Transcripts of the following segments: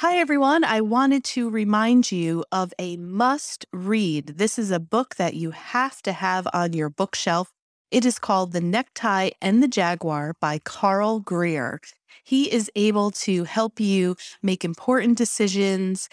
Hi, everyone. I wanted to remind you of a must read. This is a book that you have to have on your bookshelf. It is called The Necktie and the Jaguar by Carl Greer. He is able to help you make important decisions,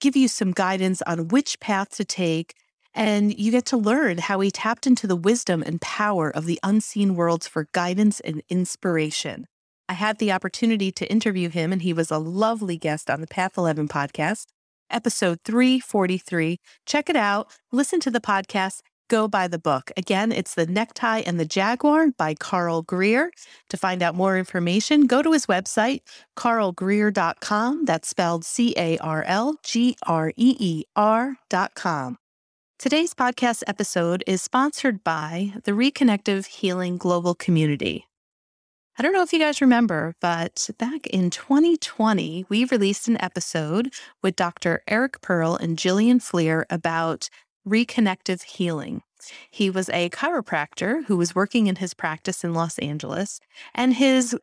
give you some guidance on which path to take, and you get to learn how he tapped into the wisdom and power of the unseen worlds for guidance and inspiration. I had the opportunity to interview him, and he was a lovely guest on the Path 11 podcast, episode 343. Check it out, listen to the podcast, go buy the book. Again, it's The Necktie and the Jaguar by Carl Greer. To find out more information, go to his website, carlgreer.com. That's spelled C A R L G R E E R.com. Today's podcast episode is sponsored by the Reconnective Healing Global Community. I don't know if you guys remember, but back in 2020, we released an episode with Dr. Eric Pearl and Jillian Fleer about reconnective healing. He was a chiropractor who was working in his practice in Los Angeles, and his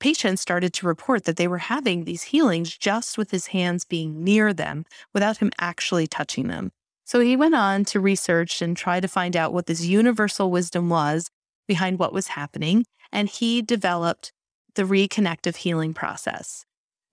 patients started to report that they were having these healings just with his hands being near them without him actually touching them. So he went on to research and try to find out what this universal wisdom was behind what was happening and he developed the reconnective healing process.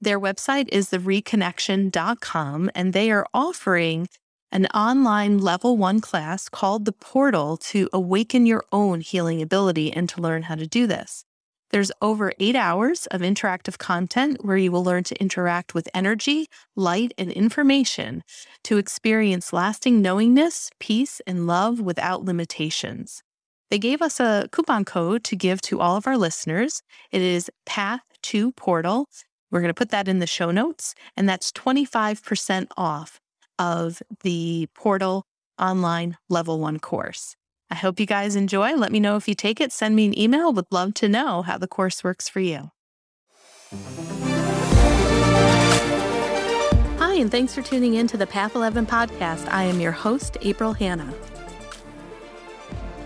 Their website is thereconnection.com, and they are offering an online level one class called The Portal to awaken your own healing ability and to learn how to do this. There's over eight hours of interactive content where you will learn to interact with energy, light, and information to experience lasting knowingness, peace, and love without limitations. They gave us a coupon code to give to all of our listeners. It is Path to Portal. We're going to put that in the show notes, and that's 25% off of the Portal online level one course. I hope you guys enjoy. Let me know if you take it. Send me an email. Would love to know how the course works for you. Hi, and thanks for tuning in to the Path 11 podcast. I am your host, April Hanna.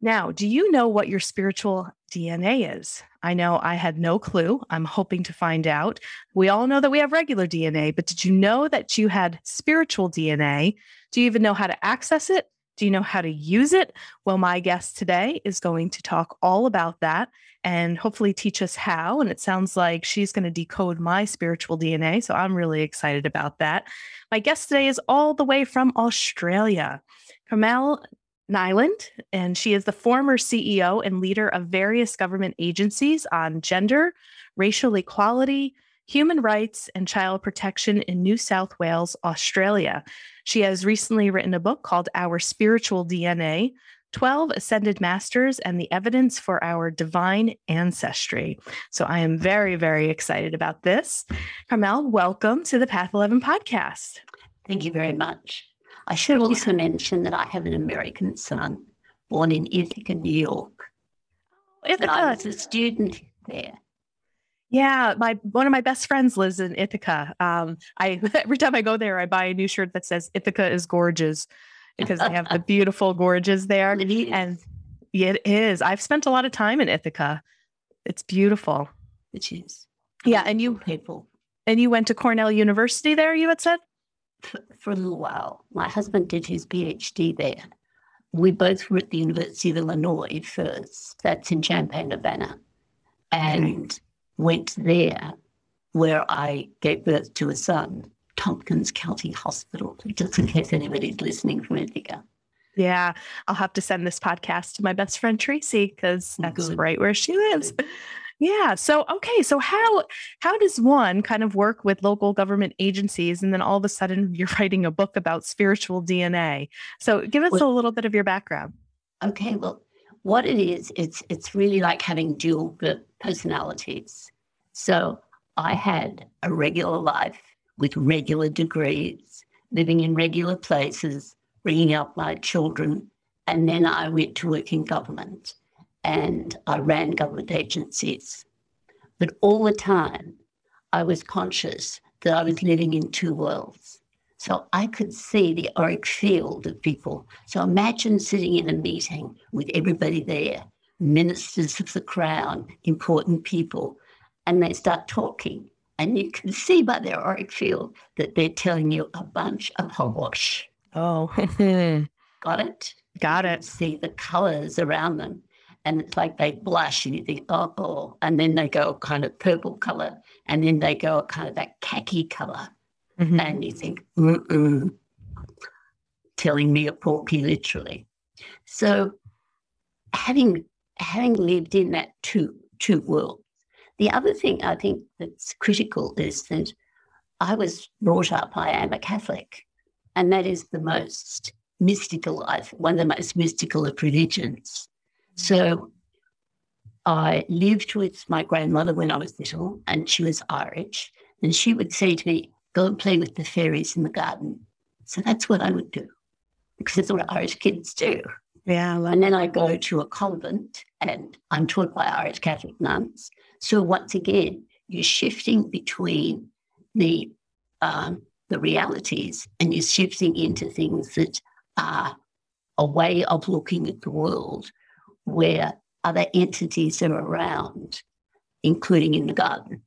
Now, do you know what your spiritual DNA is? I know I had no clue. I'm hoping to find out. We all know that we have regular DNA, but did you know that you had spiritual DNA? Do you even know how to access it? Do you know how to use it? Well, my guest today is going to talk all about that and hopefully teach us how. And it sounds like she's going to decode my spiritual DNA. So I'm really excited about that. My guest today is all the way from Australia. Carmel Niland, and she is the former CEO and leader of various government agencies on gender, racial equality, human rights, and child protection in New South Wales, Australia. She has recently written a book called Our Spiritual DNA 12 Ascended Masters and the Evidence for Our Divine Ancestry. So I am very, very excited about this. Carmel, welcome to the Path 11 podcast. Thank you very much. I should also mention that I have an American son born in Ithaca, New York. Ithaca. I was a student there. Yeah, my one of my best friends lives in Ithaca. Um, I every time I go there, I buy a new shirt that says "Ithaca is gorgeous" because they have the beautiful gorges there. And yeah, it is. I've spent a lot of time in Ithaca. It's beautiful. It is. Yeah, and you people. And you went to Cornell University there. You had said for a little while. My husband did his PhD there. We both were at the University of Illinois first, that's in Champaign, Urbana, and went there where I gave birth to a son, Tompkins County Hospital, just in case anybody's listening from Ithaca. Yeah, I'll have to send this podcast to my best friend Tracy because that's Good. right where she lives. Yeah. So okay. So how how does one kind of work with local government agencies, and then all of a sudden you're writing a book about spiritual DNA? So give us well, a little bit of your background. Okay. Well, what it is, it's it's really like having dual personalities. So I had a regular life with regular degrees, living in regular places, bringing up my children. And then I went to work in government and I ran government agencies. But all the time, I was conscious that I was living in two worlds. So I could see the auric field of people. So imagine sitting in a meeting with everybody there, ministers of the crown, important people, and they start talking. And you can see by their auric field that they're telling you a bunch of hogwash. Oh, got it? Got it. See the colors around them. And it's like they blush and you think, oh, oh. And then they go kind of purple color. And then they go kind of that khaki color. Mm-hmm. And you think, Mm-mm. telling me a porky, literally. So having having lived in that two two worlds, the other thing I think that's critical is that I was brought up, I am a Catholic, and that is the most mystical, one of the most mystical of religions. So I lived with my grandmother when I was little, and she was Irish, and she would say to me, Go and play with the fairies in the garden. So that's what I would do, because that's what Irish kids do. Yeah. And then I go to a convent and I'm taught by Irish Catholic nuns. So once again, you're shifting between the um, the realities and you're shifting into things that are a way of looking at the world where other entities are around, including in the garden.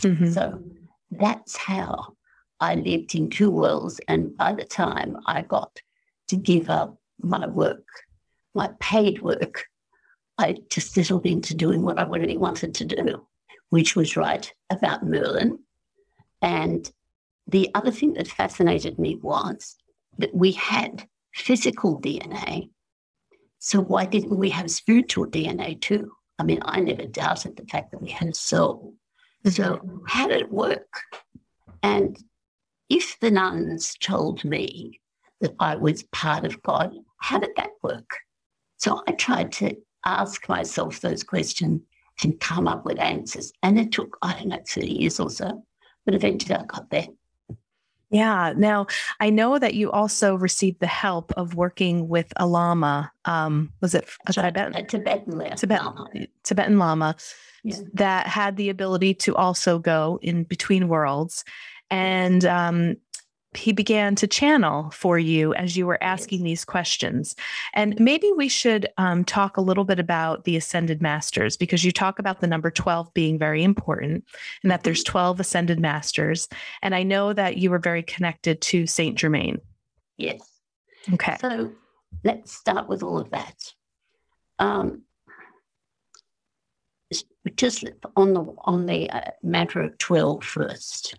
Mm-hmm. So that's how I lived in two worlds. And by the time I got to give up my work, my paid work, I just settled into doing what I really wanted to do, which was write about Merlin. And the other thing that fascinated me was that we had physical DNA. So why didn't we have spiritual DNA too? I mean, I never doubted the fact that we had a soul. So how did it work? And if the nuns told me that I was part of God, how did that work? So I tried to ask myself those questions and come up with answers. And it took, I don't know, 30 years or so, but eventually I got there. Yeah. Now, I know that you also received the help of working with a lama. Um, was it a Tibetan? A Tibetan, Tibetan lama. Tibetan lama yeah. that had the ability to also go in between worlds. And um, he began to channel for you as you were asking these questions. And maybe we should um, talk a little bit about the ascended masters because you talk about the number 12 being very important and that there's mm-hmm. 12 ascended masters. And I know that you were very connected to Saint Germain. Yes. Okay. So let's start with all of that. Um, just on the on the uh, matter of 12 first.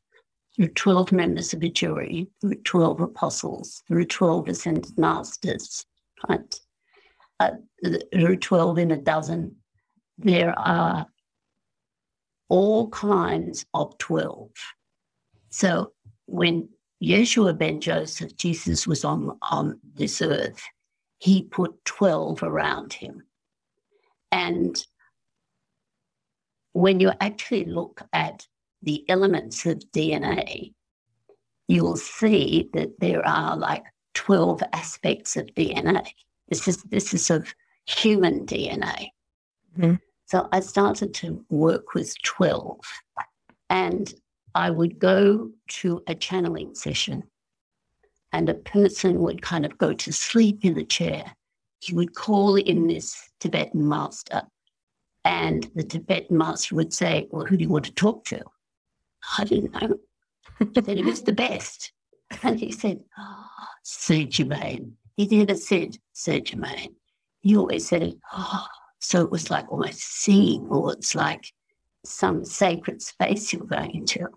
There are 12 members of a jury. There are 12 apostles. There are 12 ascended masters. Right? Uh, there are 12 in a dozen. There are all kinds of 12. So when Yeshua ben Joseph, Jesus was on, on this earth, he put 12 around him. And when you actually look at the elements of DNA, you'll see that there are like 12 aspects of DNA. This is this is of human DNA. Mm-hmm. So I started to work with 12 and I would go to a channeling session and a person would kind of go to sleep in the chair. He would call in this Tibetan master and the Tibetan master would say, Well, who do you want to talk to? I didn't know. He said it was the best. And he said, oh, Saint Germain. He never said Saint Germain. He always said oh. So it was like almost seeing, or it's like some sacred space you're going into.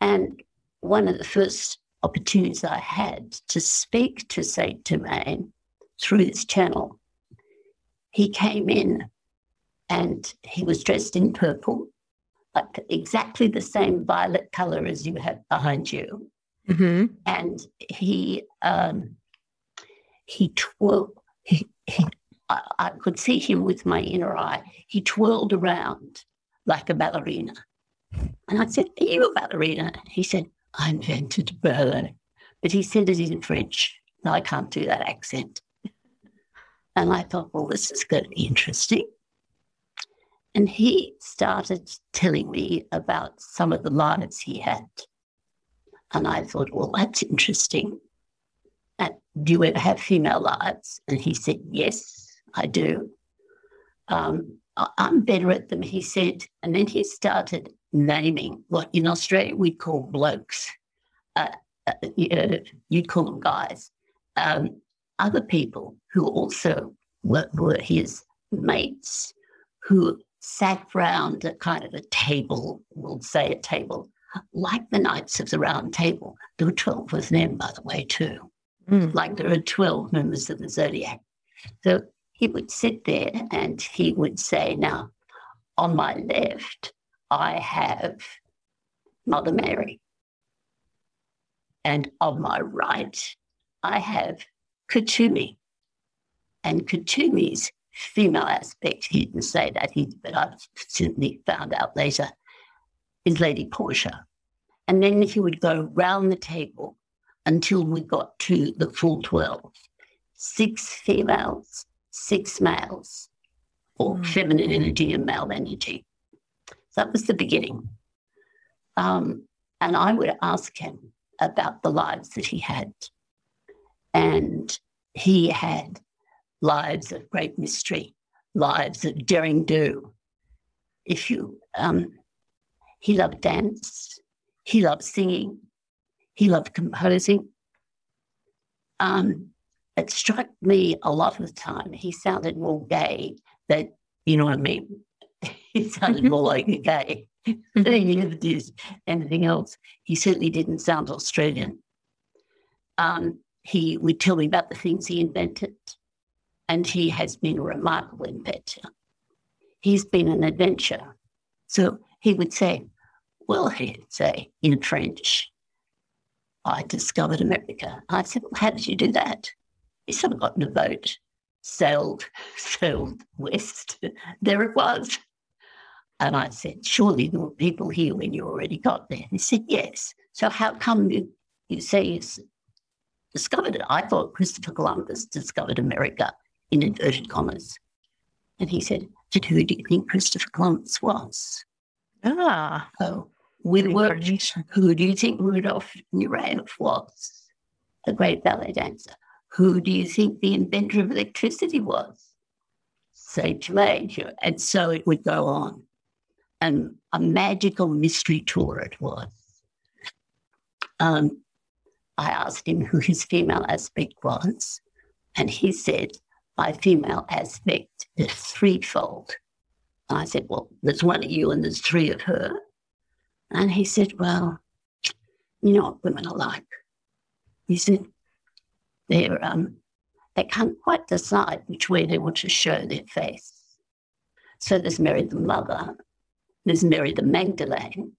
And one of the first opportunities I had to speak to Saint Germain through this channel, he came in and he was dressed in purple like exactly the same violet color as you have behind you. Mm-hmm. And he um, he twirled. He, he, I, I could see him with my inner eye. He twirled around like a ballerina. And I said, Are you a ballerina? He said, I invented ballet. but he said it in French. No, I can't do that accent. And I thought, well, this is going to be interesting. And he started telling me about some of the lives he had. And I thought, well, that's interesting. And do you ever have female lives? And he said, yes, I do. Um, I'm better at them, he said. And then he started naming what in Australia we'd call blokes. Uh, uh, you'd call them guys. Um, other people who also were, were his mates who sat round a kind of a table, we'll say a table, like the Knights of the Round Table. There were 12 of them, by the way, too. Mm. Like there are 12 members of the Zodiac. So he would sit there and he would say, Now, on my left, I have Mother Mary. And on my right, I have Kuthumi. And Kuthumi's female aspect, he didn't say that, he, but I've certainly found out later, is Lady Portia. And then he would go round the table until we got to the full 12. Six females, six males, or mm. feminine energy and male energy. So that was the beginning. Um, and I would ask him about the lives that he had. And he had lives of great mystery, lives of daring do. If you, um, he loved dance, he loved singing, he loved composing. Um, it struck me a lot of the time he sounded more gay than, you know what I mean? he sounded more like a gay than he ever did anything else. He certainly didn't sound Australian. Um, he would tell me about the things he invented, and he has been a remarkable inventor. He's been an adventurer. So he would say, Well, he'd say in French, I discovered America. I said, Well, how did you do that? He said, I got in a boat, sailed, sailed west. there it was. And I said, Surely there were people here when you already got there. He said, Yes. So how come you, you say you discovered it? I thought Christopher Columbus discovered America in inverted commas. And he said, "But who do you think Christopher Columbus was? Ah. Oh, with work, who do you think Rudolf Nureyev was? A great ballet dancer. Who do you think the inventor of electricity was? Saint Germain. And so it would go on. And a magical mystery tour it was. Um, I asked him who his female aspect was, and he said my female aspect is threefold. I said, Well, there's one of you and there's three of her. And he said, Well, you know what women are like. He said, They're um they can't quite decide which way they want to show their face. So there's Mary the Mother, there's Mary the Magdalene,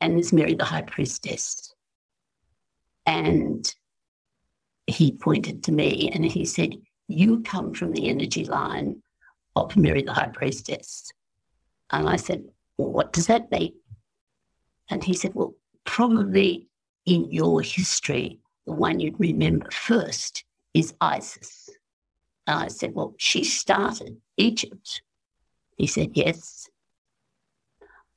and there's Mary the High Priestess. And he pointed to me and he said, you come from the energy line of Mary the High Priestess. And I said, well, What does that mean? And he said, Well, probably in your history, the one you'd remember first is Isis. And I said, Well, she started Egypt. He said, Yes.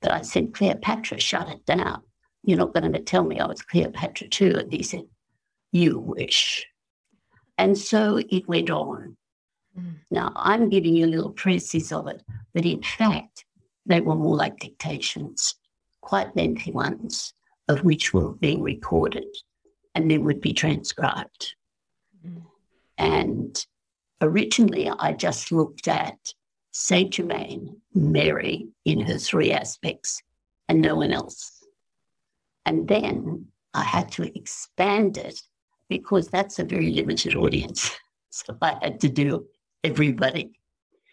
But I said, Cleopatra shut it down. You're not going to tell me I was Cleopatra too. And he said, You wish. And so it went on. Mm. Now, I'm giving you a little traces of it, but in fact, they were more like dictations, quite lengthy ones, of which were being recorded and then would be transcribed. Mm. And originally, I just looked at Saint Germain, Mary in her three aspects, and no one else. And then I had to expand it because that's a very limited audience. So I had to do everybody.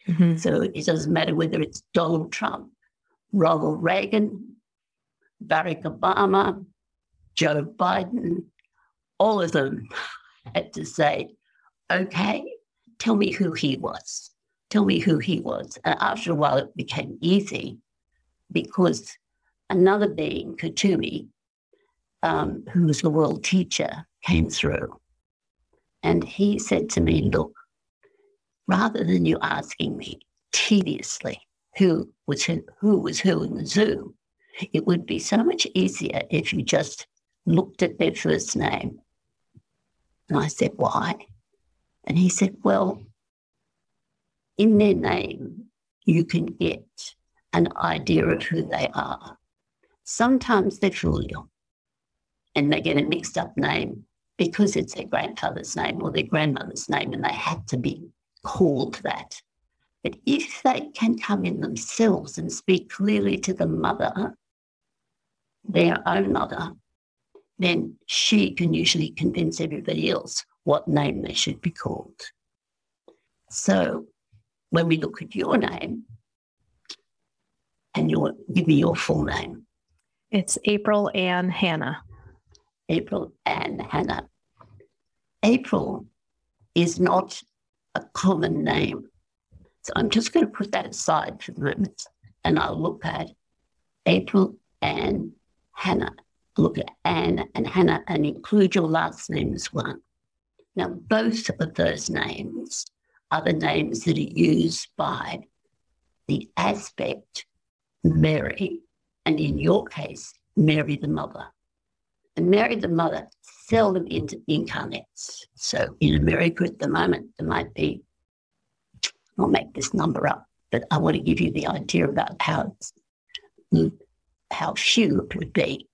Mm-hmm. So it doesn't matter whether it's Donald Trump, Ronald Reagan, Barack Obama, Joe Biden, all of them had to say, okay, tell me who he was. Tell me who he was. And after a while, it became easy because another being, Kuthumi, um, who was the world teacher, came through. And he said to me, Look, rather than you asking me tediously who was who, who was who in the zoo, it would be so much easier if you just looked at their first name. And I said, Why? And he said, Well, in their name, you can get an idea of who they are. Sometimes they fool you and they get a mixed up name because it's their grandfather's name or their grandmother's name and they had to be called that. But if they can come in themselves and speak clearly to the mother, their own mother, then she can usually convince everybody else what name they should be called. So when we look at your name, and your give me your full name. It's April Ann Hannah. April and Hannah. April is not a common name. So I'm just going to put that aside for the moment and I'll look at April and Hannah. Look at Anne and Hannah and include your last name as one. Now, both of those names are the names that are used by the aspect Mary, and in your case, Mary the mother. And Mary the mother seldom incarnates. So in America at the moment, there might be, I'll make this number up, but I want to give you the idea about how, how few it would be.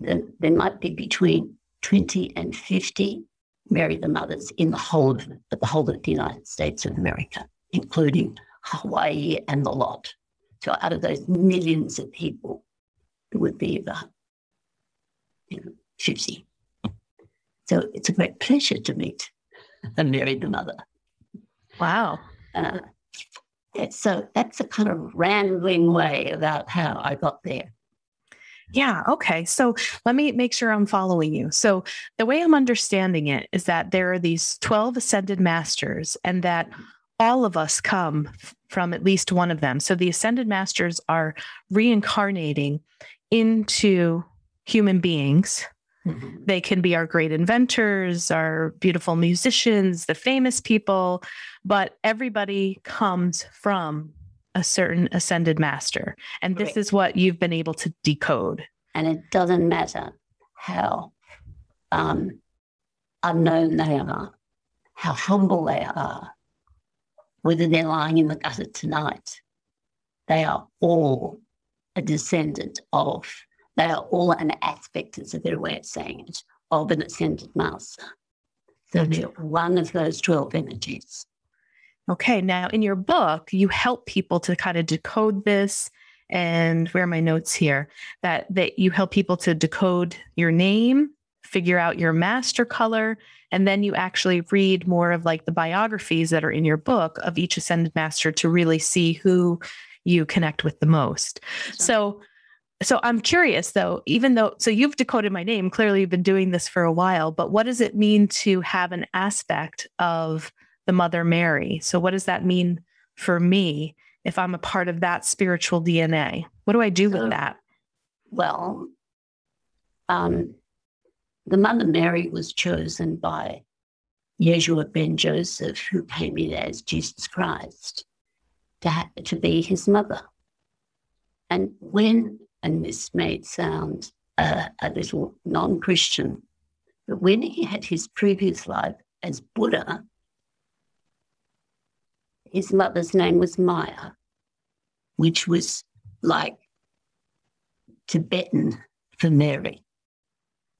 There, there might be between 20 and 50 Mary the mothers in the whole of the whole of the United States of America, including Hawaii and the lot. So out of those millions of people, there would be about you know, 50. So it's a great pleasure to meet and marry the mother. Wow. Uh, so that's a kind of rambling way about how I got there. Yeah. Okay. So let me make sure I'm following you. So the way I'm understanding it is that there are these 12 ascended masters and that all of us come from at least one of them. So the ascended masters are reincarnating into human beings. Mm-hmm. They can be our great inventors, our beautiful musicians, the famous people, but everybody comes from a certain ascended master. And this is what you've been able to decode. And it doesn't matter how um, unknown they are, how humble they are, whether they're lying in the gutter tonight. They are all a descendant of, they are all an aspect, is a better way of saying it, of an ascended master. So they're one of those 12 energies. Okay. Now, in your book, you help people to kind of decode this. And where are my notes here? That that you help people to decode your name, figure out your master color, and then you actually read more of like the biographies that are in your book of each ascended master to really see who you connect with the most. So so I'm curious though, even though so you've decoded my name, clearly you've been doing this for a while, but what does it mean to have an aspect of the Mother Mary. So, what does that mean for me if I'm a part of that spiritual DNA? What do I do with that? Well, um, the Mother Mary was chosen by Yeshua ben Joseph, who came in as Jesus Christ, to, ha- to be his mother. And when, and this may sound uh, a little non Christian, but when he had his previous life as Buddha, his mother's name was Maya, which was like Tibetan for Mary.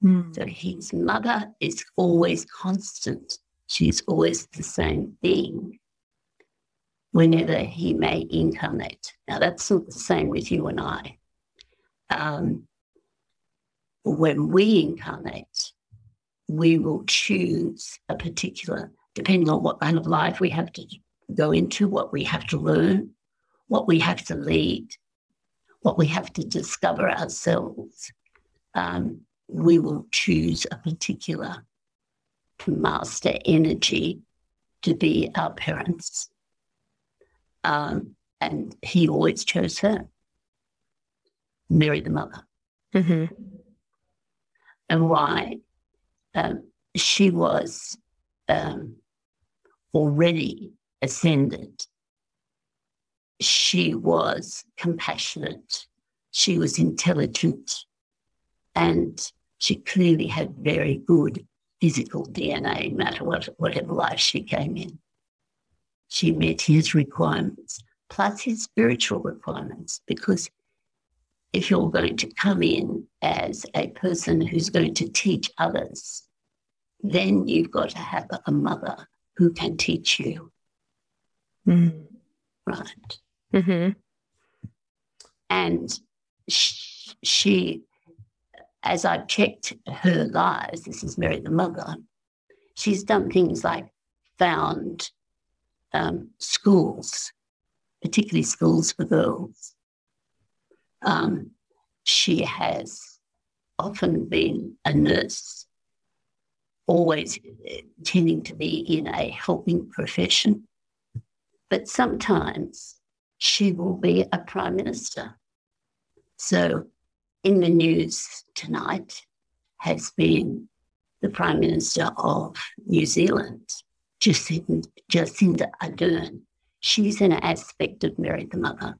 Mm. So his mother is always constant. She's always the same being whenever he may incarnate. Now, that's not the same with you and I. Um, when we incarnate, we will choose a particular, depending on what kind of life we have to go into, what we have to learn, what we have to lead, what we have to discover ourselves, um, we will choose a particular master energy to be our parents. Um, and he always chose her, Mary the mother. Mm-hmm. And why? um, she was um, already ascended. She was compassionate. She was intelligent. And she clearly had very good physical DNA, no matter what, whatever life she came in. She met his requirements, plus his spiritual requirements, because if you're going to come in as a person who's going to teach others, then you've got to have a mother who can teach you. Mm. Right. Mm-hmm. And she, she, as I've checked her lives, this is Mary the Mother, she's done things like found um, schools, particularly schools for girls. Um, she has often been a nurse, always uh, tending to be in a helping profession. But sometimes she will be a prime minister. So, in the news tonight has been the Prime Minister of New Zealand Jacinda, Jacinda Ardern. She's an aspect of Mary the Mother.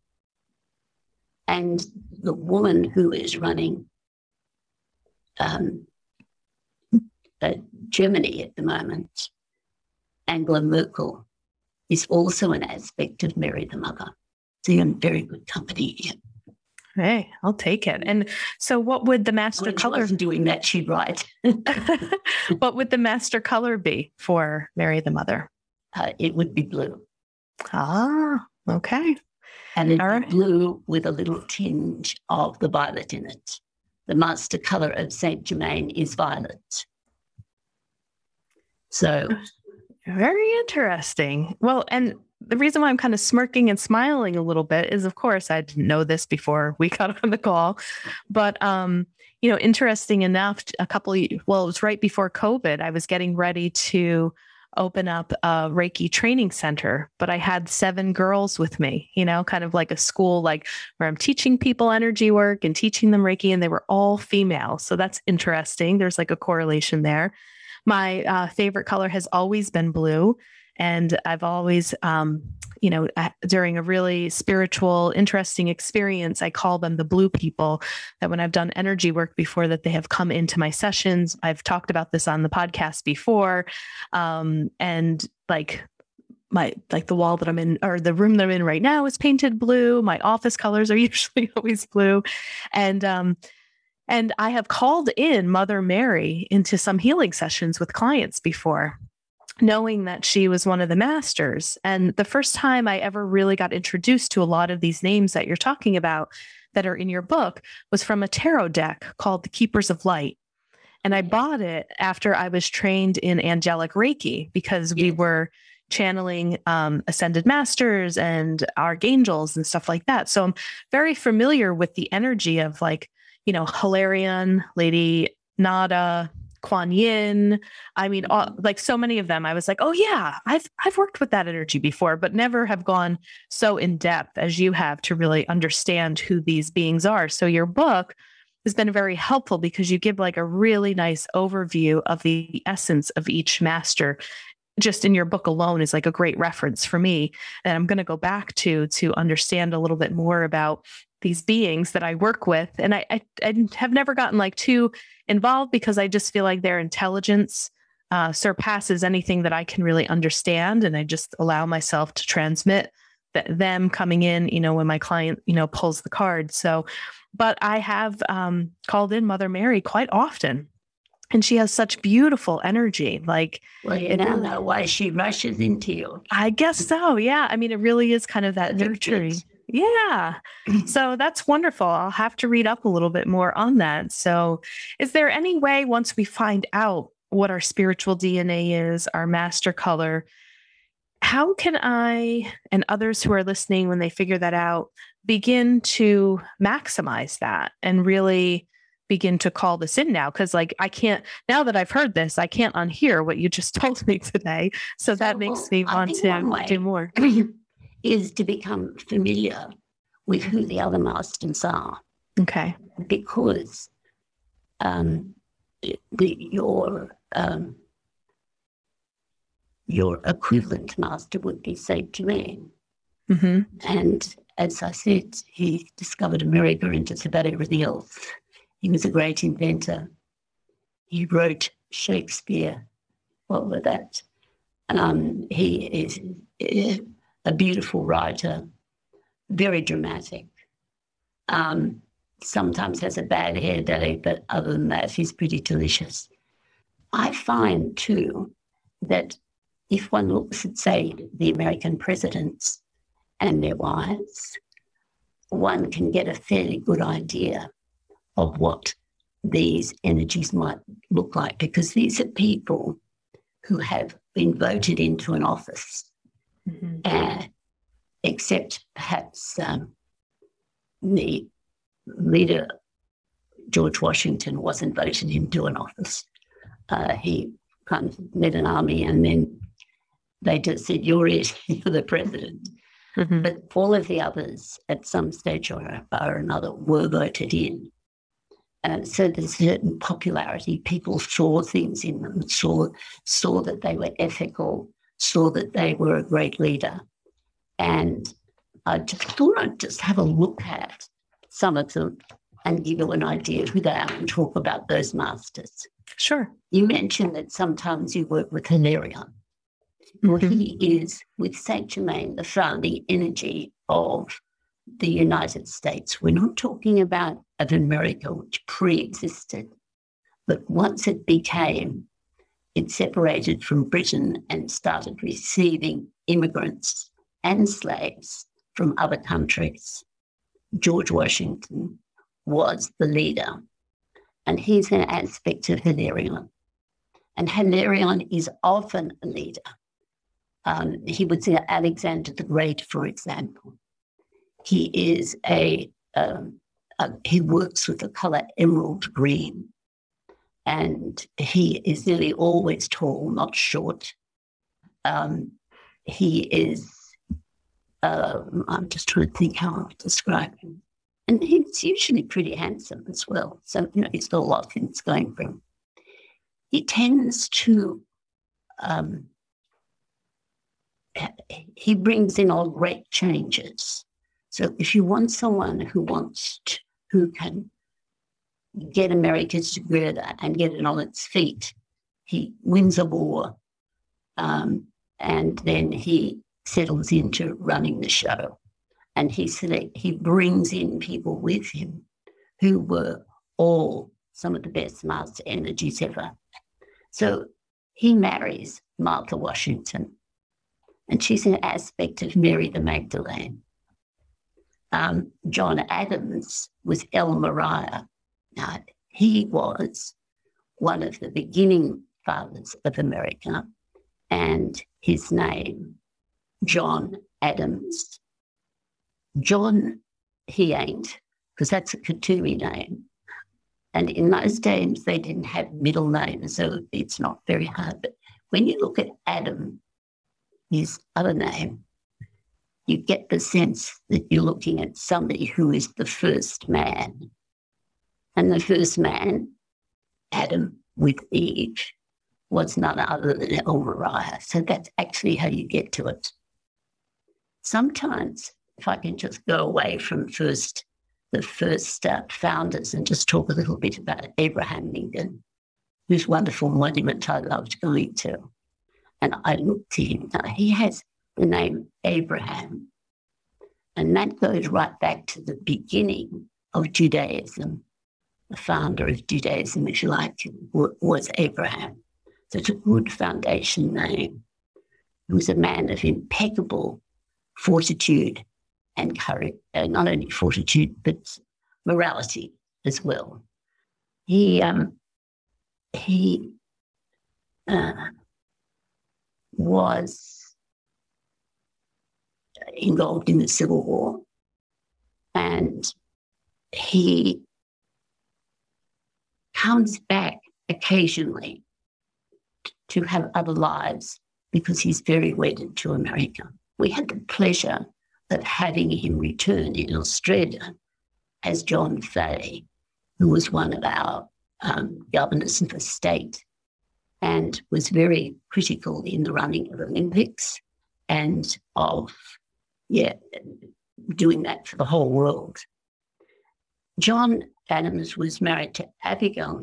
And the woman who is running um, uh, Germany at the moment, Angela Merkel, is also an aspect of Mary the Mother. So you're in very good company here. Hey, I'll take it. And so, what would the master when color? Doing that, she'd write. what would the master color be for Mary the Mother? Uh, it would be blue. Ah, okay. And it's right. blue with a little tinge of the violet in it. The master color of Saint Germain is violet. So, very interesting. Well, and the reason why I'm kind of smirking and smiling a little bit is, of course, I didn't know this before we got on the call, but um, you know, interesting enough, a couple, of, well, it was right before COVID. I was getting ready to open up a Reiki training center, but I had seven girls with me, you know, kind of like a school, like where I'm teaching people energy work and teaching them Reiki, and they were all female. So that's interesting. There's like a correlation there. My uh, favorite color has always been blue. And I've always, um, you know, during a really spiritual, interesting experience, I call them the blue people. That when I've done energy work before, that they have come into my sessions. I've talked about this on the podcast before, um, and like my like the wall that I'm in or the room that I'm in right now is painted blue. My office colors are usually always blue, and um, and I have called in Mother Mary into some healing sessions with clients before knowing that she was one of the masters. And the first time I ever really got introduced to a lot of these names that you're talking about that are in your book was from a tarot deck called The Keepers of Light. And I bought it after I was trained in angelic Reiki because we were channeling um, ascended masters and archangels and stuff like that. So I'm very familiar with the energy of like, you know, Hilarion, Lady Nada, Kuan Yin. I mean, all, mm-hmm. like so many of them, I was like, oh yeah, I've I've worked with that energy before, but never have gone so in depth as you have to really understand who these beings are. So your book has been very helpful because you give like a really nice overview of the essence of each master just in your book alone is like a great reference for me and i'm going to go back to to understand a little bit more about these beings that i work with and I, I, I have never gotten like too involved because i just feel like their intelligence uh, surpasses anything that i can really understand and i just allow myself to transmit th- them coming in you know when my client you know pulls the card so but i have um, called in mother mary quite often and she has such beautiful energy. Like, well, you now know why she rushes into you. I guess so. Yeah. I mean, it really is kind of that nurturing. Yeah. so that's wonderful. I'll have to read up a little bit more on that. So, is there any way once we find out what our spiritual DNA is, our master color, how can I and others who are listening, when they figure that out, begin to maximize that and really begin to call this in now because like i can't now that i've heard this i can't unhear what you just told me today so, so that makes me want to do more is to become familiar with who the other masters are okay because um, the, your um, your equivalent master would be Saint Germain. Mm-hmm. And as I said, he discovered America and just about everything else. He was a great inventor. He wrote Shakespeare. What were that? Um, he is a beautiful writer, very dramatic. Um, sometimes has a bad hair day, but other than that, he's pretty delicious. I find too that if one looks at, say, the American presidents and their wives, one can get a fairly good idea of what these energies might look like because these are people who have been voted into an office, mm-hmm. uh, except perhaps um, the leader, George Washington, wasn't voted into an office. Uh, he kind of led an army and then they just said, You're it, you're the president. Mm-hmm. But all of the others, at some stage or, or another, were voted in. And so there's certain popularity. People saw things in them, saw, saw that they were ethical, saw that they were a great leader. And I just thought I'd just have a look at some of them and give you an idea of who they are and talk about those masters. Sure. You mentioned that sometimes you work with Hilarion. Mm-hmm. he is, with Saint Germain, the founding energy of the United States. We're not talking about of America, which pre-existed, but once it became, it separated from Britain and started receiving immigrants and slaves from other countries. George Washington was the leader, and he's an aspect of Hilarion. And Hilarion is often a leader. Um, he would say Alexander the Great, for example. He is a, um, a, he works with the color emerald green, and he is nearly always tall, not short. Um, he is. Uh, I'm just trying to think how I'll describe him, and he's usually pretty handsome as well. So you know, he's got a lot of things going for him. He tends to um, he brings in all great changes. So if you want someone who wants to, who can get America together and get it on its feet, he wins a war, um, and then he settles into running the show, and he select, he brings in people with him who were all some of the best master energies ever. So he marries Martha Washington and she's an aspect of Mary the Magdalene. Um, John Adams was El Morya. Now, he was one of the beginning fathers of America, and his name, John Adams. John, he ain't, because that's a Kuthumi name. And in those days, they didn't have middle names, so it's not very hard. But when you look at Adam, his other name, you get the sense that you're looking at somebody who is the first man. And the first man, Adam with Eve, was none other than El Morya. So that's actually how you get to it. Sometimes, if I can just go away from first the first uh, founders and just talk a little bit about Abraham Lincoln, whose wonderful monument I loved going to. And I looked to him. Now, he has the name Abraham. And that goes right back to the beginning of Judaism. The founder of Judaism, if you like, was Abraham. It's a good foundation name. He was a man of impeccable fortitude and courage, uh, not only fortitude, but morality as well. He, um, he uh, was involved in the Civil War. And he comes back occasionally to have other lives because he's very wedded to America. We had the pleasure of having him return in Australia as John Fahey, who was one of our um, governors of the state and was very critical in the running of Olympics and of, yeah, doing that for the whole world. John Adams was married to Abigail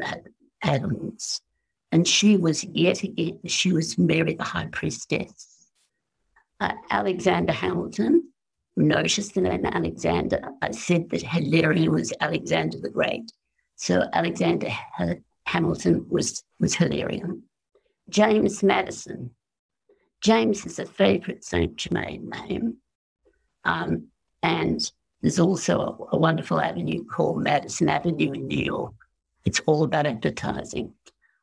Adams, and she was yet again, she was Mary the High Priestess. Uh, Alexander Hamilton, noticed the name Alexander, I said that Hilarion was Alexander the Great. So Alexander Hamilton was, was Hilarion. James Madison. James is a favourite Saint Germain name. Um, and there's also a, a wonderful avenue called Madison Avenue in New York. It's all about advertising.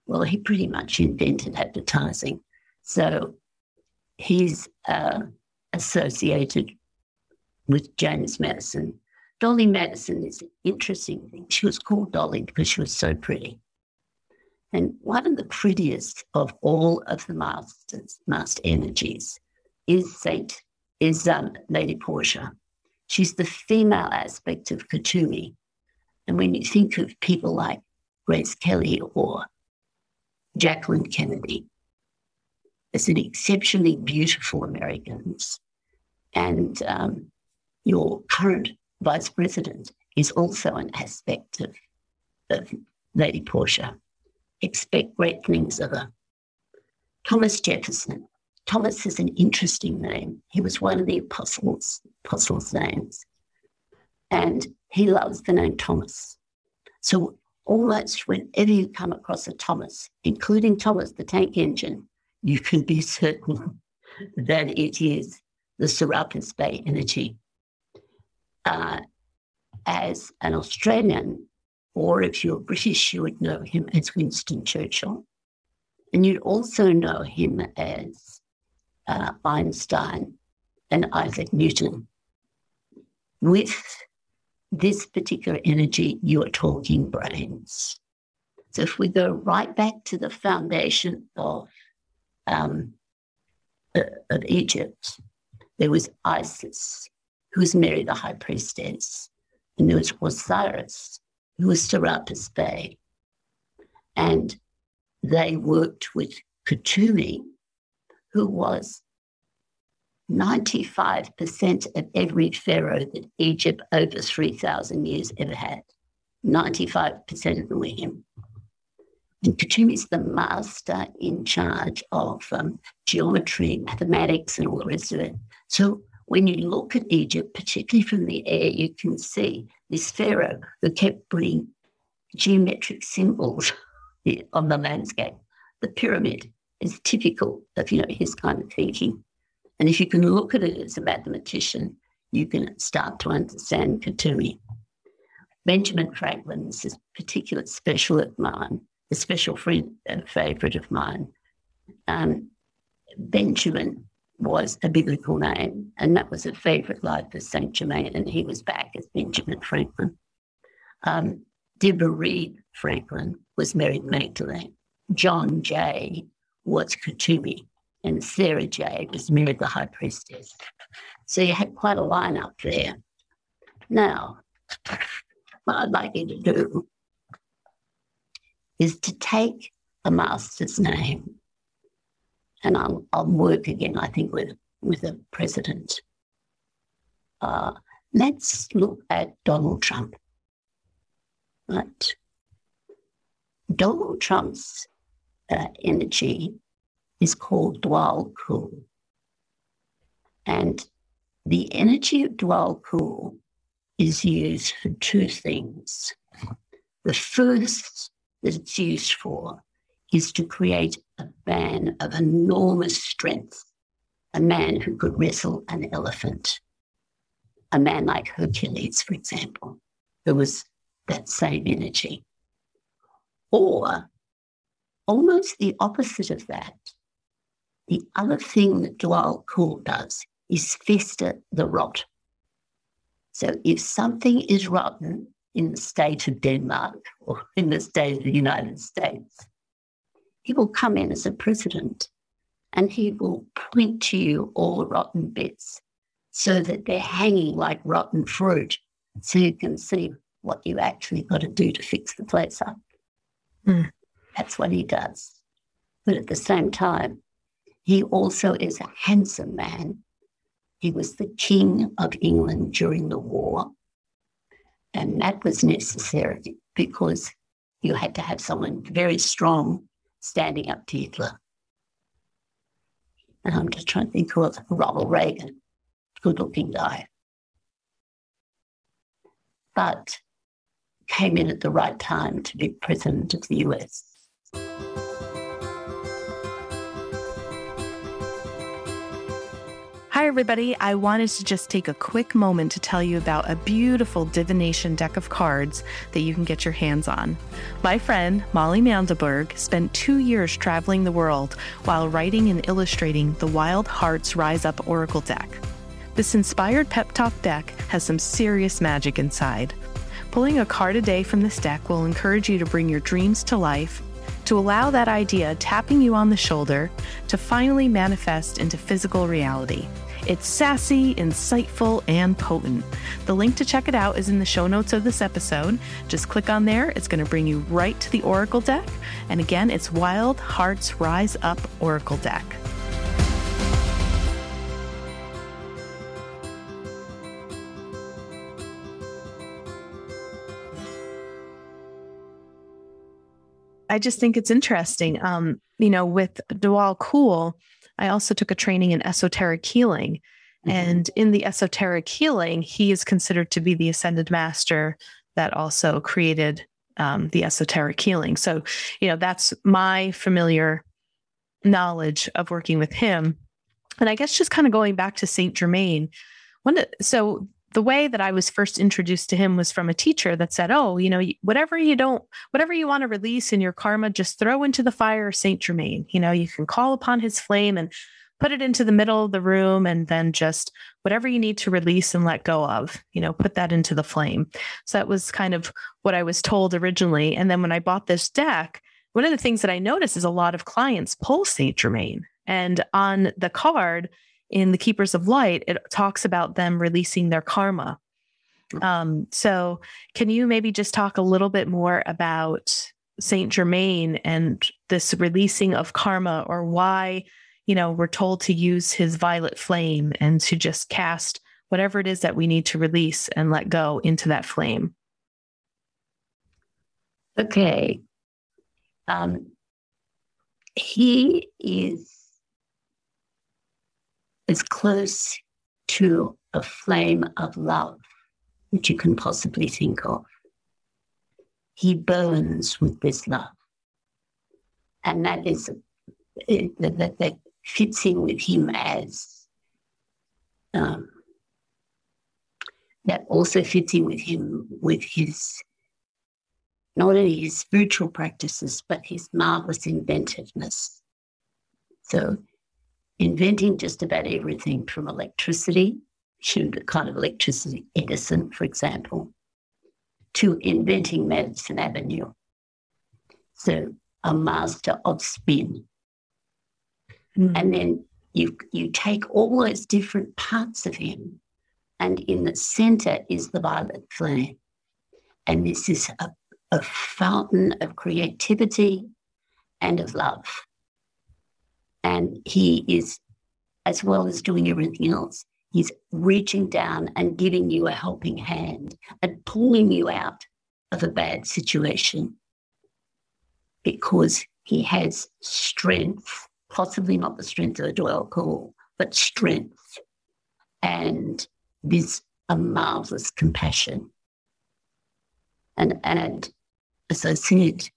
Well, he pretty much invented advertising. So he's uh, associated with James Madison. Dolly Madison is an interesting thing. She was called Dolly because she was so pretty. And one of the prettiest of all of the masters, master energies, is Saint, is um, Lady Portia. She's the female aspect of Kuthumi. And when you think of people like Grace Kelly or Jacqueline Kennedy, as an exceptionally beautiful Americans, and um, your current vice president is also an aspect of, of Lady Portia. Expect great things of her. Thomas Jefferson. Thomas is an interesting name. He was one of the apostles, apostles' names. And he loves the name Thomas. So almost whenever you come across a Thomas, including Thomas the tank engine, you can be certain that it is the Serapis Bey energy uh, as an Australian, or if you're British, you would know him as Winston Churchill. And you'd also know him as uh, Einstein and Isaac Newton. With this particular energy, you are talking brains. So if we go right back to the foundation of um, uh, of Egypt, there was Isis, who was Mary the high priestess, and there was Osiris, who was Serapis Bey. And they worked with Kuthumi, who was 95% of every pharaoh that Egypt over 3,000 years ever had. 95% of them were him. And Kuthumi is the master in charge of um, geometry, mathematics, and all the rest of it. So when you look at Egypt, particularly from the air, you can see this pharaoh who kept putting geometric symbols on the landscape. The pyramid is typical of you know his kind of thinking. And if you can look at it as a mathematician, you can start to understand Kuthumi. Benjamin Franklin is a particular special of mine, a special friend and favorite of mine. Um, Benjamin was a biblical name, and that was a favorite life of Saint Germain, and he was back as Benjamin Franklin. Um, Deborah Read Franklin was Mary Magdalene. John Jay was Kuthumi, and Sarah Jay was Mary the high priestess. So you had quite a lineup there. Now, what I'd like you to do is to take a master's name and I'll, I'll work again, I think, with, with the president. Uh, let's look at Donald Trump. Right? Donald Trump's uh, energy is called Djwhal Khul. And the energy of Djwhal Khul is used for two things. The first that it's used for is to create a man of enormous strength, a man who could wrestle an elephant, a man like Hercules, for example, who was that same energy. Or almost the opposite of that, the other thing that Djwhal Khul does is fester the rot. So if something is rotten in the state of Denmark or in the state of the United States, he will come in as a president and he will point to you all the rotten bits so that they're hanging like rotten fruit so you can see what you actually got to do to fix the place up. Mm. That's what he does. But at the same time, he also is a handsome man. He was the king of England during the war. And that was necessary because you had to have someone very strong standing up to Hitler. And I'm just trying to think of Ronald Reagan, good looking guy. But came in at the right time to be president of the US. Hi, everybody. I wanted to just take a quick moment to tell you about a beautiful divination deck of cards that you can get your hands on. My friend, Molly Mandelberg, spent two years traveling the world while writing and illustrating the Wild Hearts Rise Up Oracle deck. This inspired pep talk deck has some serious magic inside. Pulling a card a day from this deck will encourage you to bring your dreams to life to allow that idea tapping you on the shoulder to finally manifest into physical reality. It's sassy, insightful, and potent. The link to check it out is in the show notes of this episode. Just click on there, it's going to bring you right to the Oracle deck. And again, it's Wild Hearts Rise Up Oracle deck. I just think it's interesting. Um, you know, with Djwhal Khul, I also took a training in esoteric healing. Mm-hmm. And in the esoteric healing, he is considered to be the ascended master that also created um, the esoteric healing. So, you know, that's my familiar knowledge of working with him. And I guess just kind of going back to Saint Germain, one, so the way that I was first introduced to him was from a teacher that said, "Oh, you know, whatever you don't, whatever you want to release in your karma, just throw into the fire Saint Germain. You know, you can call upon his flame and put it into the middle of the room, and then just whatever you need to release and let go of, you know, put that into the flame." So that was kind of what I was told originally. And then when I bought this deck, one of the things that I noticed is a lot of clients pull Saint Germain, and on the card in the Keepers of Light, it talks about them releasing their karma. Um, so, can you maybe just talk a little bit more about Saint Germain and this releasing of karma, or why, you know, we're told to use his violet flame and to just cast whatever it is that we need to release and let go into that flame? Okay. Um, he is as close to a flame of love that you can possibly think of. He burns with this love. And that is that, that fits in with him as um, that also fits in with him with his not only his spiritual practices but his marvelous inventiveness. So inventing just about everything from electricity, the kind of electricity Edison, for example, to inventing Madison Avenue. So a master of spin. Mm. And then you you take all those different parts of him, and in the center is the violet flame. And this is a, a fountain of creativity and of love. And he is, as well as doing everything else, he's reaching down and giving you a helping hand and pulling you out of a bad situation because he has strength, possibly not the strength of a Djwhal Khul, but strength and this a marvelous compassion. And, and as I said,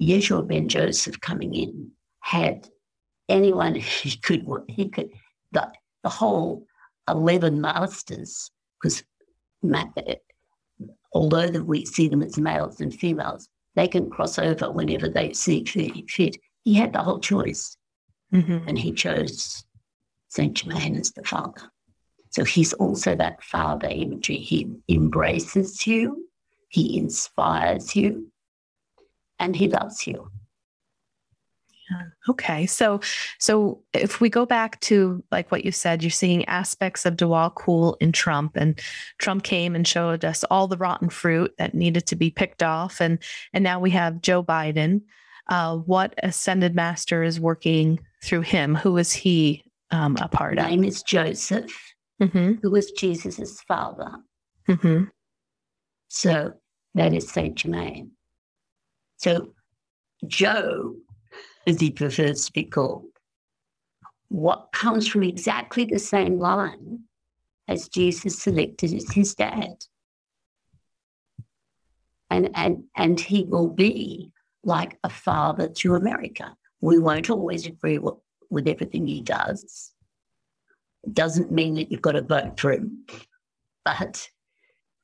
Yeshua ben Joseph coming in had anyone he could he could the the whole eleven masters because although that we see them as males and females, they can cross over whenever they see fit. He had the whole choice, mm-hmm. and he chose Saint Germain as the father. So he's also that father imagery. He embraces you, he inspires you, and he loves you. Yeah. Okay. So so if we go back to like what you said, you're seeing aspects of Djwhal Khul in Trump and Trump came and showed us all the rotten fruit that needed to be picked off. And and now we have Joe Biden. Uh, what ascended master is working through him? Who is he um, a part His of? name is Joseph, Mm-hmm. who was Jesus' father. Mm-hmm. So that is Saint Germain. So Joe, as he prefers to be called, what comes from exactly the same line as Jesus selected as his dad. And and and he will be like a father to America. We won't always agree with, with everything he does. It doesn't mean that you've got to vote for him. But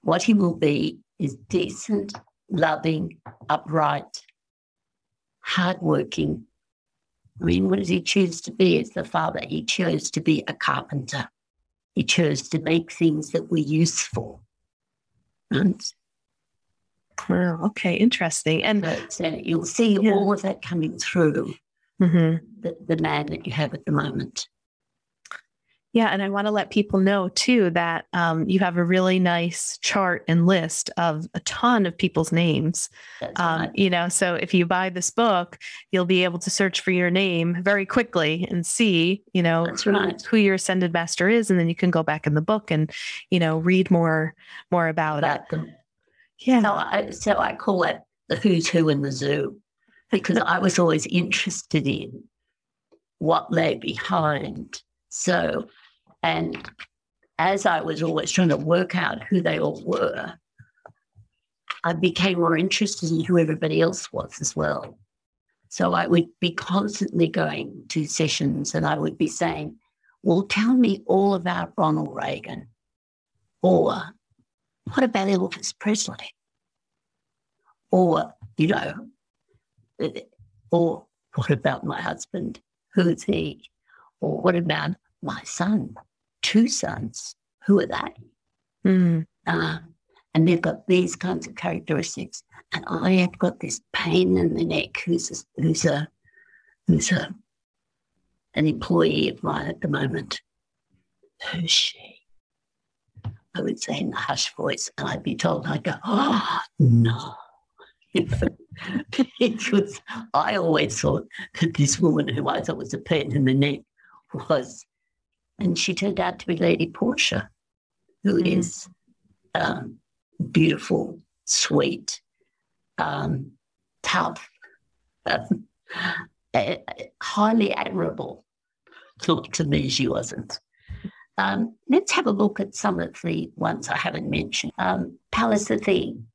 what he will be is decent, loving, upright, hardworking. I mean, what does he choose to be as the father? He chose to be a carpenter. He chose to make things that were useful. And Wow. Okay. Interesting. And so, you'll see Yeah. all of that coming through Mhm. the, the man that you have at the moment. Yeah, and I want to let people know too that um, you have a really nice chart and list of a ton of people's names. Um. You know, so if you buy this book, you'll be able to search for your name very quickly and see, you know, who, who your ascended master is, and then you can go back in the book and, you know, read more more about, About it. them. Yeah. So I, so I call it the who's who in the zoo because I was always interested in what lay behind. So, and as I was always trying to work out who they all were, I became more interested in who everybody else was as well. So I would be constantly going to sessions and I would be saying, Well, tell me all about Ronald Reagan. Or what about Elvis Presley? Or, you know, uh, or what about my husband? Who's he? Or what about my son? Two sons. Who are they? Mm. Uh, and they've got these kinds of characteristics. And I have got this pain in the neck who's a, who's a, who's a, an employee of mine at the moment. Who's she? I would say in a hushed voice, and I'd be told, I'd go, oh, no. because I always thought that this woman who I thought was a pain in the neck was, and she turned out to be Lady Portia, who Mhm. is um, beautiful, sweet, um, tough, um, uh, highly admirable. Look, to me, she wasn't. Um, let's have a look at some of the ones I haven't mentioned. Um, Pallas Athene.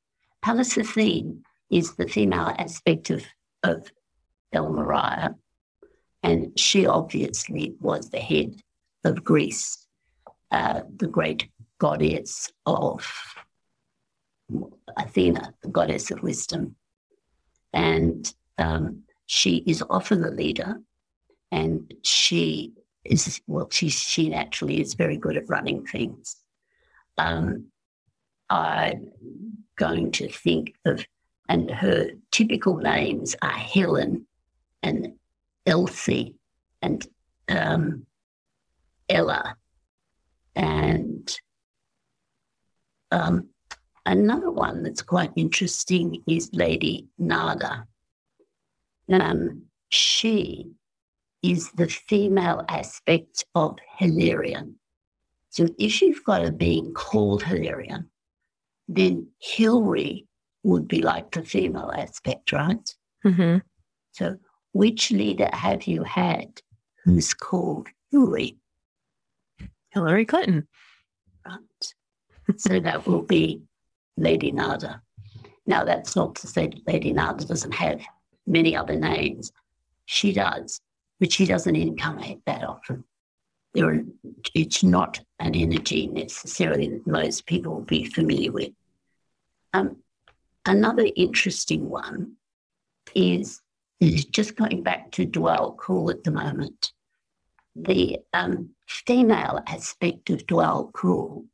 Pallas Athene is the female aspect of, of El Morya, and she obviously was the head of Greece, uh, the great goddess of Athena, the goddess of wisdom. And um, she is often the leader, and she is, well, she, she naturally is very good at running things. Um, I'm going to think of, and her typical names are Helen and Elsie and um, Ella and um, another one that's quite interesting is Lady Nada. Um, she is the female aspect of Hilarion. So if you've got a being called Hilarion, then Hilary would be like the female aspect, right? hmm So which leader have you had who's called Hillary? Hillary Clinton. Right. so that will be Lady Nada. Now, that's not to say that Lady Nada doesn't have many other names. She does, but she doesn't incarnate that often. There are, it's not an energy necessarily that most people will be familiar with. Um, another interesting one is, is just going back to Djwhal Khul at the moment. The um, female aspect of Djwhal Khul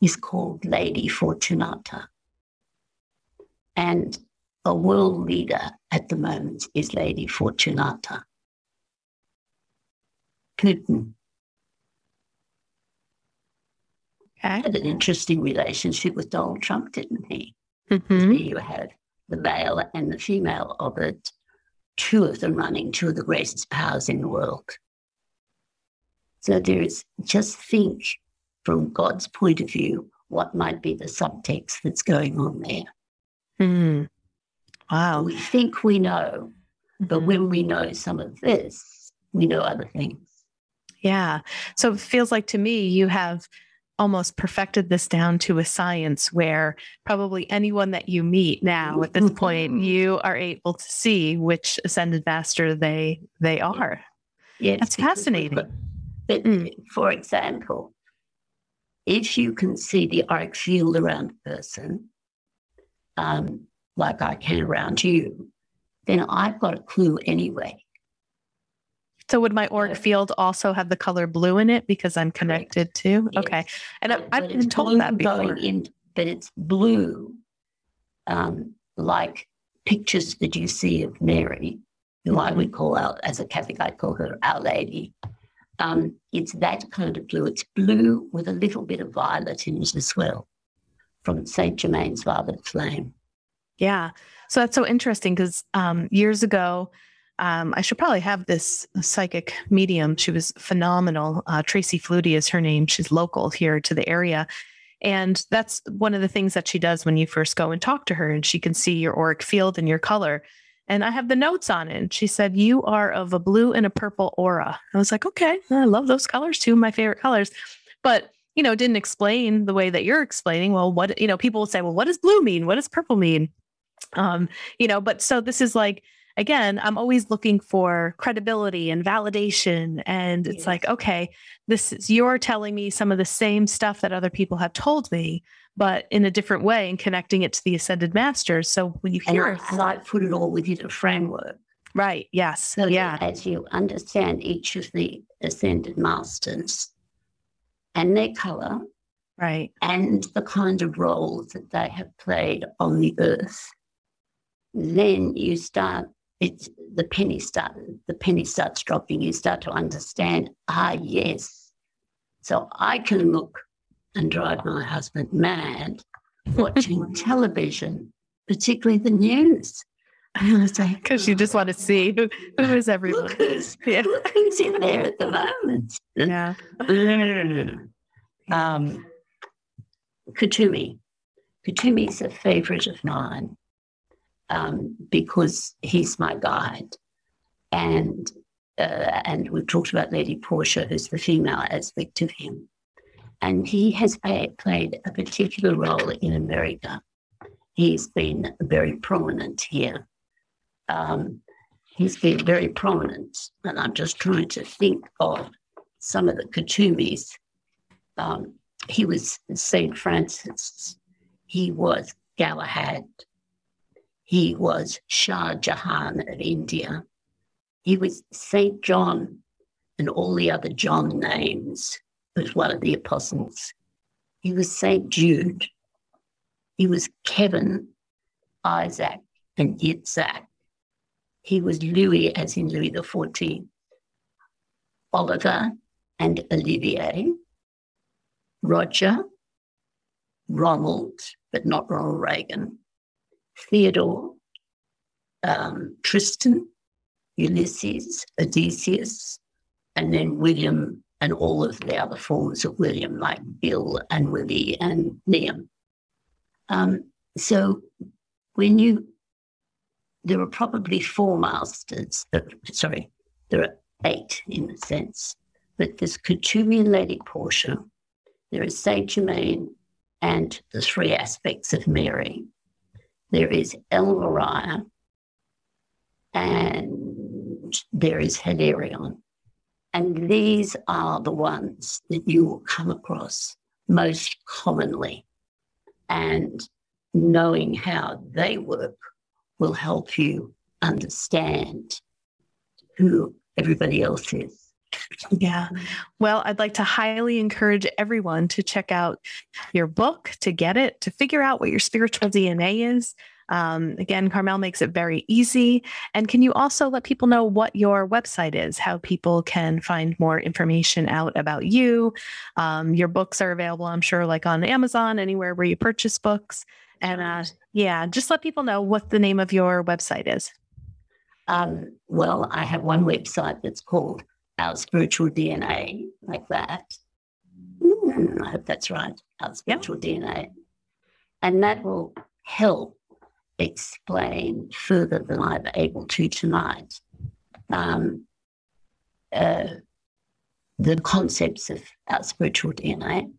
is called Lady Fortunata. And a world leader at the moment is Lady Fortunata. Putin Okay. had an interesting relationship with Donald Trump, didn't he? Mhm. You had the male and the female of it, two of them running two of the greatest powers in the world. So there's just think from God's point of view what might be the subtext that's going on there. Hmm. Wow. We think we know, but Mhm. when we know some of this, we know other things. Yeah. So it feels like to me you have almost perfected this down to a science where probably anyone that you meet now at this point you are able to see which ascended master they they are. Yes, That's fascinating. But Mm. for example, if you can see the auric field around a person, um, like I can around you, then I've got a clue anyway. So would my Yeah. field also have the color blue in it because I'm connected to? Okay. And I- But- I've but been told that before. going in, but it's blue, um, like pictures that you see of Mary, who I would call out as a Catholic, I call her Our Lady. Um, it's that kind of blue. It's blue with a little bit of violet in it as well, from Saint Germain's Violet Flame. Yeah. So that's so interesting because um, years ago, um, I should probably have this psychic medium. She was phenomenal. Uh, Tracy Flutie is her name. She's local here to the area. And that's one of the things that she does when you first go and talk to her, and she can see your auric field and your color. And I have the notes on it. And she said, You are of a blue and a purple aura. I was like, Okay, I love those colors too, my favorite colors. But you know, didn't explain the way that you're explaining. Well, what, you know, people will say, well, what does blue mean? What does purple mean? Um, you know, but so this is like, again, I'm always looking for credibility and validation. And it's Yes. like, okay, this is, you're telling me some of the same stuff that other people have told me, but in a different way and connecting it to the ascended masters. So when you And hear, I, and I put it all within a framework. right. Yes. So yeah. as you understand each of the ascended masters and their colour, Right. and the kind of roles that they have played on the earth, then you start it's the penny start the penny starts dropping. You start to understand, ah yes. So I can look and drive my husband mad watching television, particularly the news. And I say, Because you just want to see who, who is everyone. look who's, Yeah. look who's in there at the moment. Yeah. um, Kuthumi. Kuthumi's a favorite of mine um, because he's my guide. And uh, and we've talked about Lady Portia, who's the female aspect of him. And he has played a particular role in America. He's been very prominent here. Um, he's been very prominent. And I'm just trying to think of some of the Kuthumis. Um, he was St. Francis. He was Galahad. He was Shah Jahan of India. He was St. John and all the other John names, was one of the apostles. He was St. Jude. He was Kevin, Isaac, and Yitzhak. He was Louis, as in Louis XIV, Oliver and Olivier, Roger, Ronald, but not Ronald Reagan, Theodore, um, Tristan, Ulysses, Odysseus, and then William and all of the other forms of William, like Bill and Willie and Liam. Um, so when you, there are probably four masters, uh, sorry, there are eight in a sense, but there's Kuthumi and Lady Portia, there is Saint Germain and the three aspects of Mary. There is El Morya, and there is Hilarion. And these are the ones that you will come across most commonly. And knowing how they work will help you understand who everybody else is. Yeah. Well, I'd like to highly encourage everyone to check out your book, to get it, to figure out what your spiritual DNA is. Um, again, Carmel makes it very easy. And can you also let people know what your website is, how people can find more information out about you? Um, your books are available, I'm sure, like on Amazon, anywhere where you purchase books. And uh, yeah, just let people know what the name of your website is. Um, well, I have one website that's called Our Spiritual DNA, like that. Mm, I hope that's right. Our Spiritual. DNA. And that will help explain further than I'm able to tonight um, uh, the concepts of our spiritual DNA.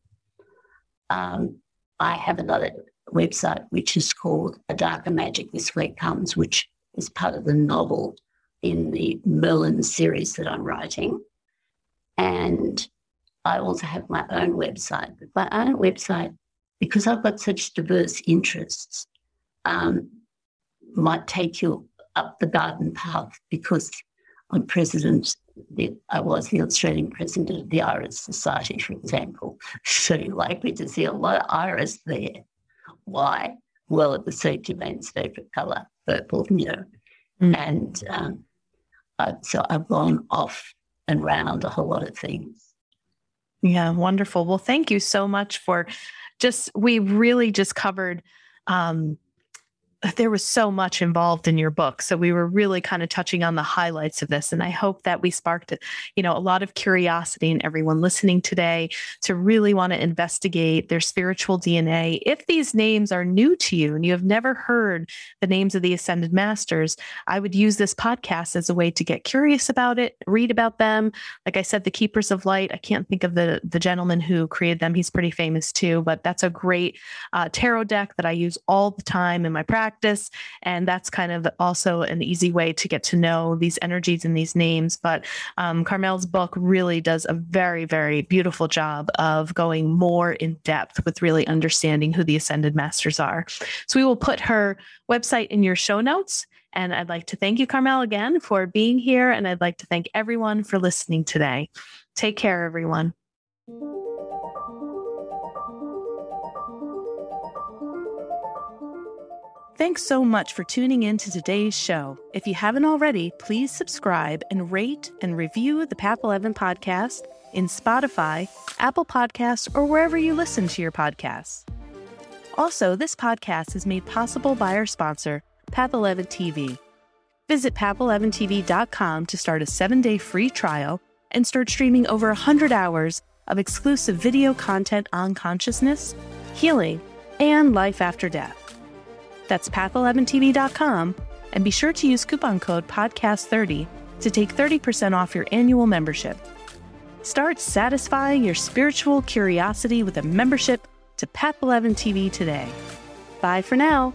Um, I have another website which is called A Darker Magic This Way Comes, which is part of the novel in the Merlin series that I'm writing. And I also have my own website. But my own website, because I've got such diverse interests, um, might take you up the garden path because I'm president, the, I was the Australian president of the Iris Society, for example. So you're likely to see a lot of iris there. Why? Well, it was St. Germain's favourite colour, purple, you know. Mm. And um, I, so I've gone off and round a whole lot of things. Yeah, wonderful. Well, thank you so much for just, we really just covered um, there was so much involved in your book. So we were really kind of touching on the highlights of this. And I hope that we sparked, you know, a lot of curiosity in everyone listening today to really want to investigate their spiritual DNA. If these names are new to you and you have never heard the names of the ascended masters, I would use this podcast as a way to get curious about it, read about them. Like I said, the Keepers of Light, I can't think of the, the gentleman who created them. He's pretty famous too, but that's a great uh, tarot deck that I use all the time in my practice practice. And that's kind of also an easy way to get to know these energies and these names. But um, Carmel's book really does a very, very beautiful job of going more in depth with really understanding who the Ascended Masters are. So we will put her website in your show notes. And I'd like to thank you, Carmel, again for being here. And I'd like to thank everyone for listening today. Take care, everyone. Thanks so much for tuning in to today's show. If you haven't already, please subscribe and rate and review the Path 11 podcast in Spotify, Apple Podcasts, or wherever you listen to your podcasts. Also, this podcast is made possible by our sponsor, Path 11 TV. Visit path11tv.com to start a seven day free trial and start streaming over 100 hours of exclusive video content on consciousness, healing, and life after death. That's path11tv.com and be sure to use coupon code podcast30 to take 30% off your annual membership. Start satisfying your spiritual curiosity with a membership to Path 11 TV today. Bye for now.